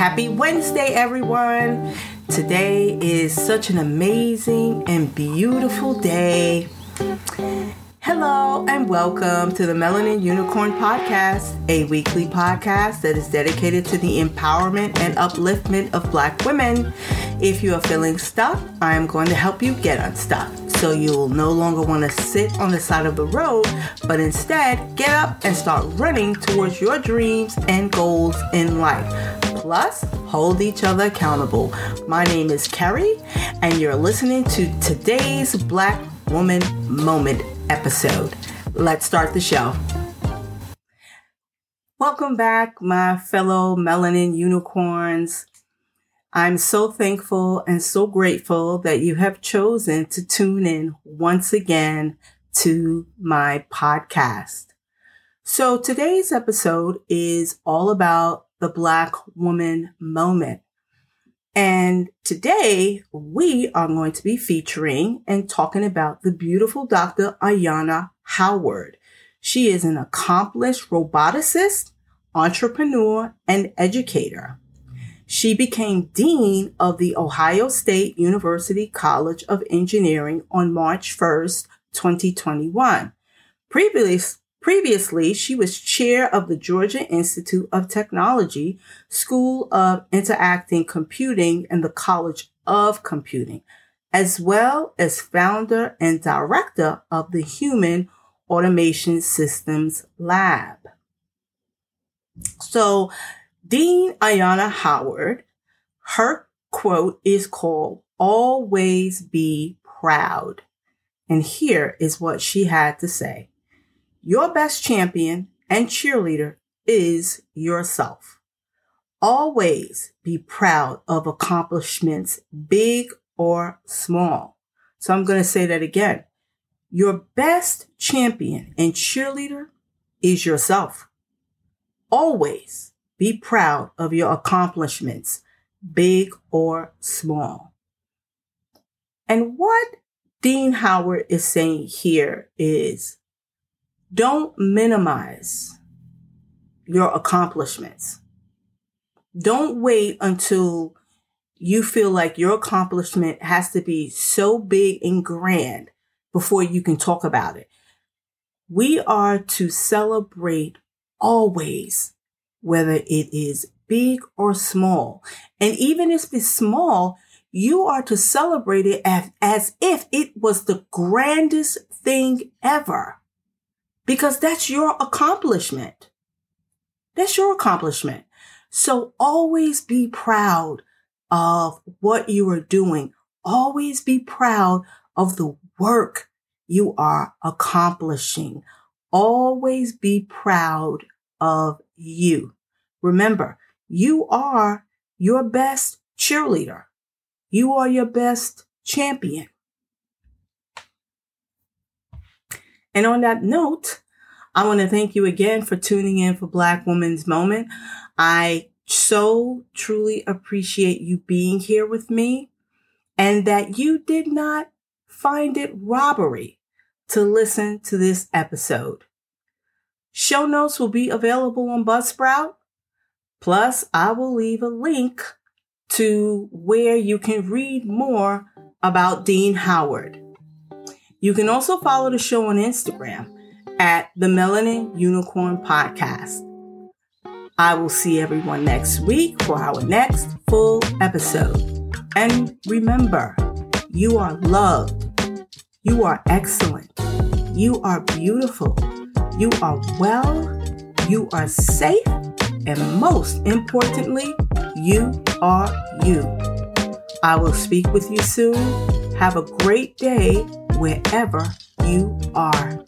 Happy Wednesday, everyone. Today is such an amazing and beautiful day. Hello, and welcome to the Melanin Unicorn Podcast, a weekly podcast that is dedicated to the empowerment and upliftment of Black women. If you are feeling stuck, I am going to help you get unstuck so you'll no longer want to sit on the side of the road, but instead get up and start running towards your dreams and goals in life. Plus, hold each other accountable. My name is Carrie, and you're listening to today's Black Woman Moment episode. Let's start the show. Welcome back, my fellow melanin unicorns. I'm so thankful and so grateful that you have chosen to tune in once again to my podcast. So today's episode is all about the Black woman moment. And today we are going to be featuring and talking about the beautiful Dr. Ayanna Howard. She is an accomplished roboticist, entrepreneur, and educator. She became Dean of the Ohio State University College of Engineering on March 1st, 2021. Previous, previously, she was chair of the Georgia Institute of Technology, School of Interacting Computing, and the College of Computing, as well as founder and director of the Human Automation Systems Lab. So Dean Ayanna Howard, her quote is called Always Be Proud. And here is what she had to say Your best champion and cheerleader is yourself. Always be proud of accomplishments, big or small. So I'm going to say that again. Your best champion and cheerleader is yourself. Always be proud of your accomplishments, big or small. And what Dean Howard is saying here is don't minimize your accomplishments. Don't wait until you feel like your accomplishment has to be so big and grand before you can talk about it. We are to celebrate always whether it is big or small. And even if it's small, you are to celebrate it as, as if it was the grandest thing ever. Because that's your accomplishment. That's your accomplishment. So always be proud of what you are doing. Always be proud of the work you are accomplishing. Always be proud of you. Remember, you are your best cheerleader. You are your best champion. And on that note, I want to thank you again for tuning in for Black Woman's Moment. I so truly appreciate you being here with me and that you did not find it robbery to listen to this episode. Show notes will be available on Buzzsprout. Plus, I will leave a link to where you can read more about Dean Howard. You can also follow the show on Instagram at the Melanin Unicorn Podcast. I will see everyone next week for our next full episode. And remember, you are loved. You are excellent. You are beautiful. You are well, you are safe, and most importantly, you are you. I will speak with you soon. Have a great day wherever you are.